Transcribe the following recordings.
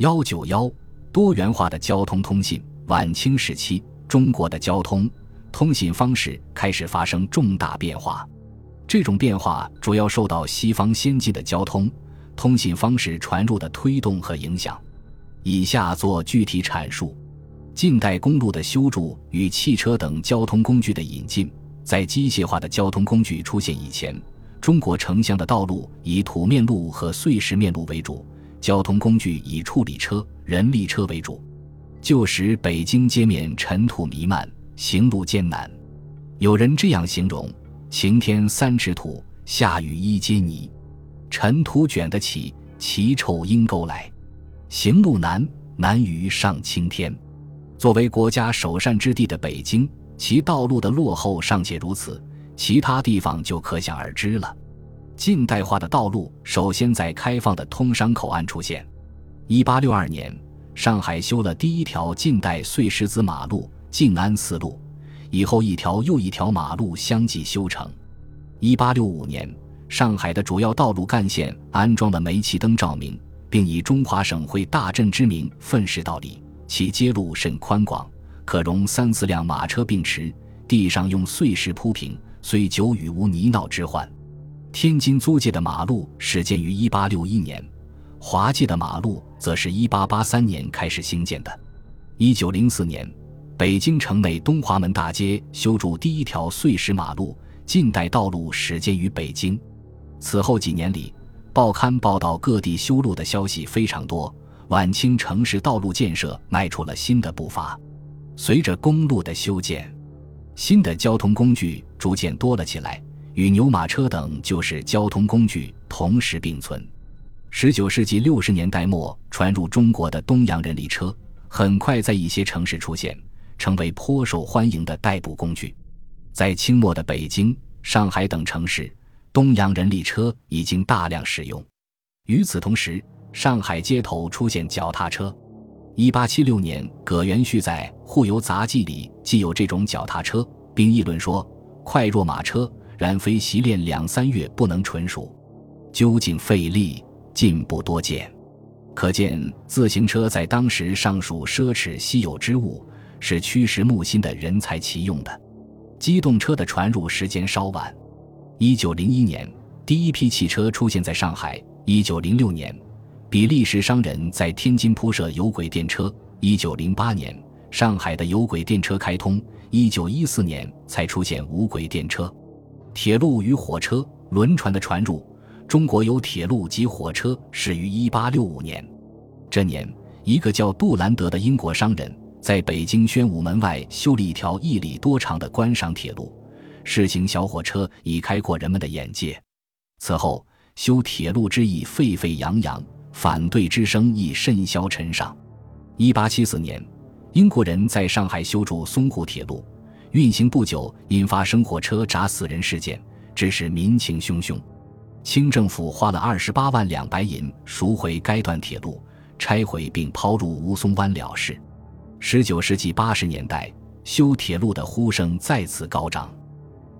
幺九幺多元化的交通通信。晚清时期，中国的交通通信方式开始发生重大变化。这种变化主要受到西方先进的交通通信方式传入的推动和影响。以下做具体阐述：近代公路的修筑与汽车等交通工具的引进，在机械化的交通工具出现以前，中国城乡的道路以土面路和碎石面路为主，交通工具以处理车、人力车为主。旧时北京街面尘土弥漫，行路艰难。有人这样形容：晴天三尺土，下雨一阶泥，尘土卷得起，奇臭阴沟来。行路难，难于上青天。作为国家首善之地的北京，其道路的落后尚且如此，其他地方就可想而知了。近代化的道路首先在开放的通商口岸出现。一八六二年，上海修了第一条近代碎石子马路——静安四路，以后一条又一条马路相继修成。一八六五年，上海的主要道路干线安装了煤气灯照明。并以中华省会大镇之名奋矢道理，其街路甚宽广，可容三四辆马车并驰，地上用碎石铺平，虽久雨无泥淖之患。天津租界的马路始建于1861年，华界的马路则是一883年开始兴建的。1904年，北京城内东华门大街修筑第一条碎石马路，近代道路始建于北京。此后几年里。报刊报道各地修路的消息非常多，晚清城市道路建设迈出了新的步伐。随着公路的修建，新的交通工具逐渐多了起来，与牛马车等就是交通工具同时并存。十九世纪六十年代末传入中国的东洋人力车，很快在一些城市出现，成为颇受欢迎的代步工具。在清末的北京、上海等城市。东洋人力车已经大量使用。与此同时，上海街头出现脚踏车。一八七六年，葛元旭在《沪游杂记》里既有这种脚踏车，并议论说：“快若马车，然非习练两三月不能纯熟，究竟费力，进步多见。”可见自行车在当时尚属奢侈稀有之物，是驱使木心的人才齐用的。机动车的传入时间稍晚。一九零一年，第一批汽车出现在上海。一九零六年，比利时商人在天津铺设有轨电车。一九零八年，上海的有轨电车开通。一九一四年才出现无轨电车。铁路与火车、轮船的传入，中国有铁路及火车始于一八六五年。这年，一个叫杜兰德的英国商人，在北京宣武门外修了一条一里多长的观赏铁路。试行小火车以开阔人们的眼界。此后，修铁路之意沸沸扬扬，反对之声亦甚嚣尘上。一八七四年，英国人在上海修筑淞沪铁路，运行不久，引发生火车砸死人事件，致使民情汹汹。清政府花了二十八万两白银赎回该段铁路，拆毁并抛入吴淞湾了事。十九世纪八十年代，修铁路的呼声再次高涨。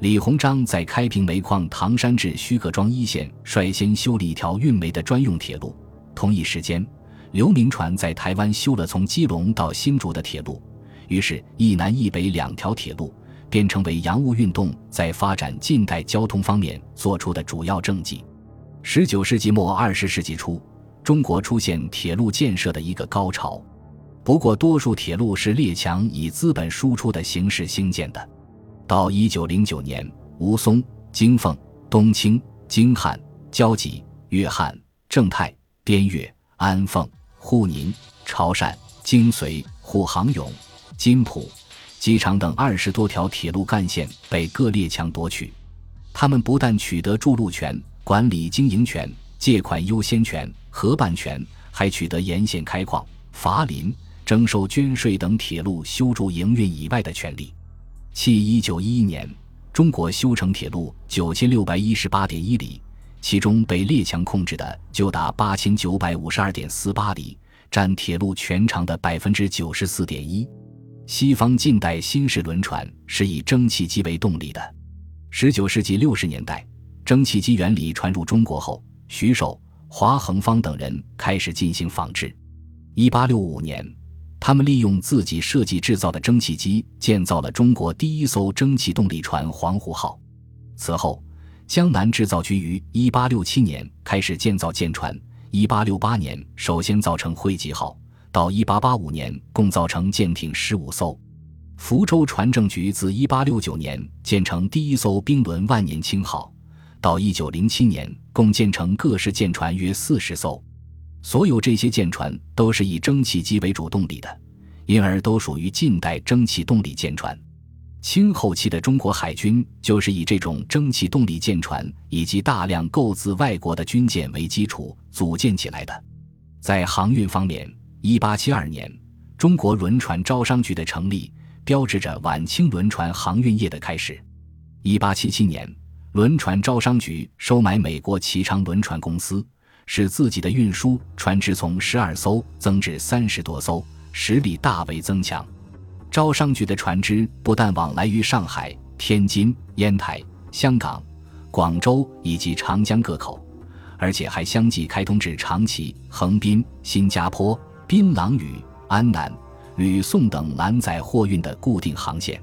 李鸿章在开平煤矿唐山至徐各庄一线率先修了一条运煤的专用铁路。同一时间，刘铭传在台湾修了从基隆到新竹的铁路。于是，一南一北两条铁路便成为洋务运动在发展近代交通方面做出的主要政绩。十九世纪末二十世纪初，中国出现铁路建设的一个高潮。不过，多数铁路是列强以资本输出的形式兴建的。到一九零九年，吴淞、京凤、东清、京汉、交集、粤汉、正泰、滇越、安凤、沪宁、潮汕、京绥、沪杭甬、金浦、机场等二十多条铁路干线被各列强夺取，他们不但取得筑路权、管理经营权、借款优先权、合办权，还取得沿线开矿、伐林、征收捐税等铁路修筑营运以外的权利。迄一九一一年，中国修成铁路九千六百一十八点一里，其中被列强控制的就达八千九百五十二点四八里，占铁路全长的百分之九十四点一。西方近代新式轮船是以蒸汽机为动力的。十九世纪六十年代，蒸汽机原理传入中国后，徐寿、华恒芳等人开始进行仿制。一八六五年，他们利用自己设计制造的蒸汽机，建造了中国第一艘蒸汽动力船“黄湖号”。此后，江南制造局于一八六七年开始建造舰船，一八六八年首先造成“惠济号”，到一八八五年共造成舰艇十五艘。福州船政局自一八六九年建成第一艘兵轮“万年青号”。到一九零七年，共建成各式舰船约四十艘，所有这些舰船都是以蒸汽机为主动力的，因而都属于近代蒸汽动力舰船。清后期的中国海军就是以这种蒸汽动力舰船以及大量购自外国的军舰为基础组建起来的。在航运方面，一八七二年，中国轮船招商局的成立，标志着晚清轮船航运业的开始。一八七七年。轮船招商局收买美国启昌轮船公司，使自己的运输船只从十二艘增至三十多艘，实力大为增强。招商局的船只不但往来于上海、天津、烟台、香港、广州以及长江各口，而且还相继开通至长崎、横滨、新加坡、槟榔屿、安南、吕宋等拦载货运的固定航线。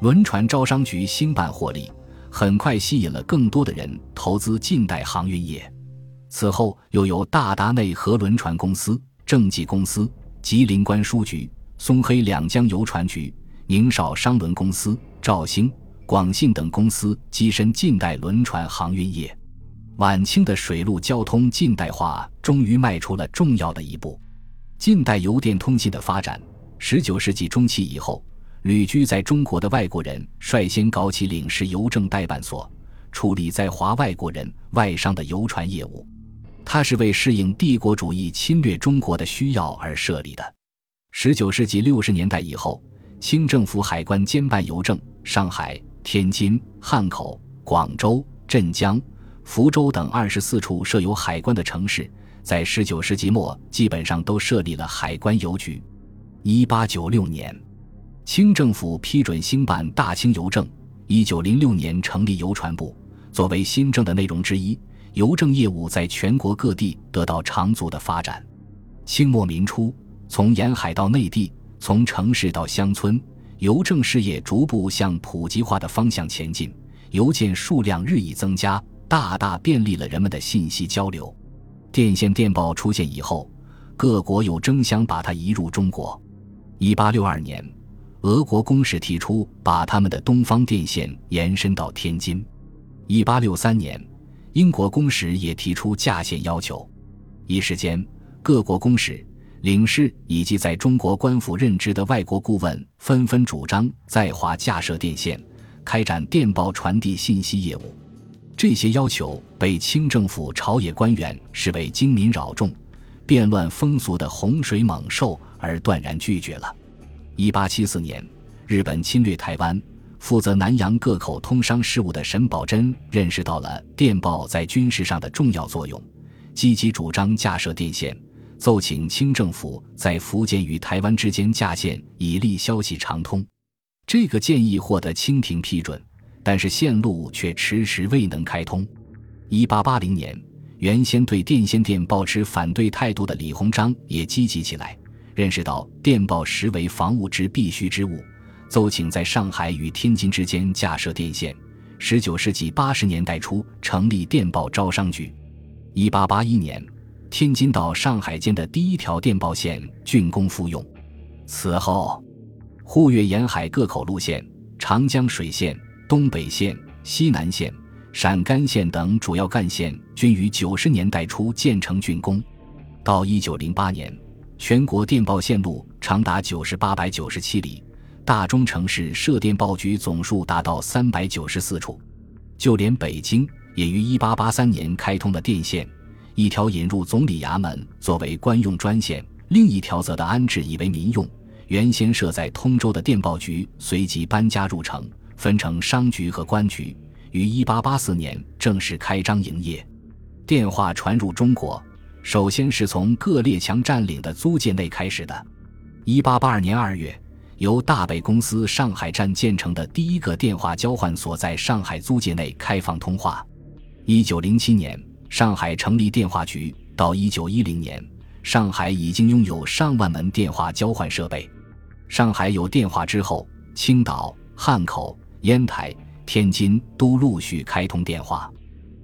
轮船招商局兴办获利。很快吸引了更多的人投资近代航运业。此后，又有大达内河轮船公司、正济公司、吉林关书局、松黑两江邮船局、宁绍商轮公司、肇兴、广信等公司跻身近代轮船航运业。晚清的水陆交通近代化终于迈出了重要的一步。近代邮电通信的发展，十九世纪中期以后。旅居在中国的外国人率先搞起领事邮政代办所，处理在华外国人外商的邮传业务。它是为适应帝国主义侵略中国的需要而设立的。十九世纪六十年代以后，清政府海关兼办邮政，上海、天津、汉口、广州、镇江、福州等二十四处设有海关的城市，在十九世纪末基本上都设立了海关邮局。一八九六年。清政府批准兴办大清邮政，一九零六年成立邮传部。作为新政的内容之一，邮政业务在全国各地得到长足的发展。清末民初，从沿海到内地，从城市到乡村，邮政事业逐步向普及化的方向前进，邮件数量日益增加，大大便利了人们的信息交流。电线电报出现以后，各国又争相把它移入中国。一八六二年。俄国公使提出把他们的东方电线延伸到天津。一八六三年，英国公使也提出架线要求。一时间，各国公使、领事以及在中国官府任职的外国顾问纷纷主张在华架设电线，开展电报传递信息业务。这些要求被清政府朝野官员视为精民扰众、变乱风俗的洪水猛兽，而断然拒绝了。一八七四年，日本侵略台湾，负责南洋各口通商事务的沈葆桢认识到了电报在军事上的重要作用，积极主张架设电线，奏请清政府在福建与台湾之间架线，以利消息畅通。这个建议获得清廷批准，但是线路却迟迟未能开通。一八八零年，原先对电线电报持反对态度的李鸿章也积极起来。认识到电报实为防务之必须之物，奏请在上海与天津之间架设电线。十九世纪八十年代初，成立电报招商局。一八八一年，天津到上海间的第一条电报线竣工复用。此后，沪粤沿海各口路线、长江水线、东北线、西南线、陕甘线等主要干线均于九十年代初建成竣工。到一九零八年。全国电报线路长达九十八百九十七里，大中城市设电报局总数达到三百九十四处，就连北京也于一八八三年开通了电线，一条引入总理衙门作为官用专线，另一条则的安置以为民用。原先设在通州的电报局随即搬家入城，分成商局和官局，于一八八四年正式开张营业。电话传入中国。首先是从各列强占领的租界内开始的。一八八二年二月，由大北公司上海站建成的第一个电话交换所在上海租界内开放通话。一九零七年，上海成立电话局，到一九一零年，上海已经拥有上万门电话交换设备。上海有电话之后，青岛、汉口、烟台、天津都陆续开通电话。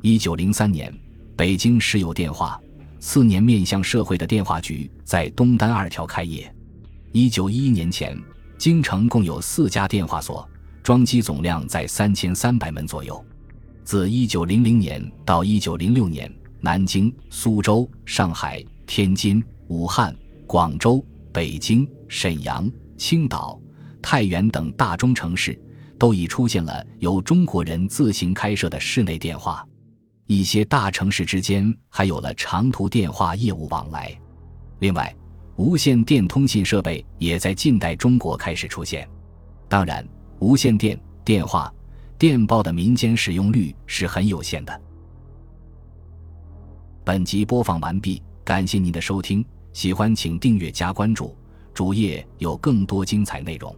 一九零三年，北京时有电话。次年，面向社会的电话局在东单二条开业。一九一一年前，京城共有四家电话所，装机总量在三千三百门左右。自一九零零年到一九零六年，南京、苏州、上海、天津、武汉、广州、北京、沈阳、青岛、太原等大中城市，都已出现了由中国人自行开设的室内电话。一些大城市之间还有了长途电话业务往来。另外，无线电通信设备也在近代中国开始出现。当然，无线电电话、电报的民间使用率是很有限的。本集播放完毕，感谢您的收听，喜欢请订阅加关注，主页有更多精彩内容。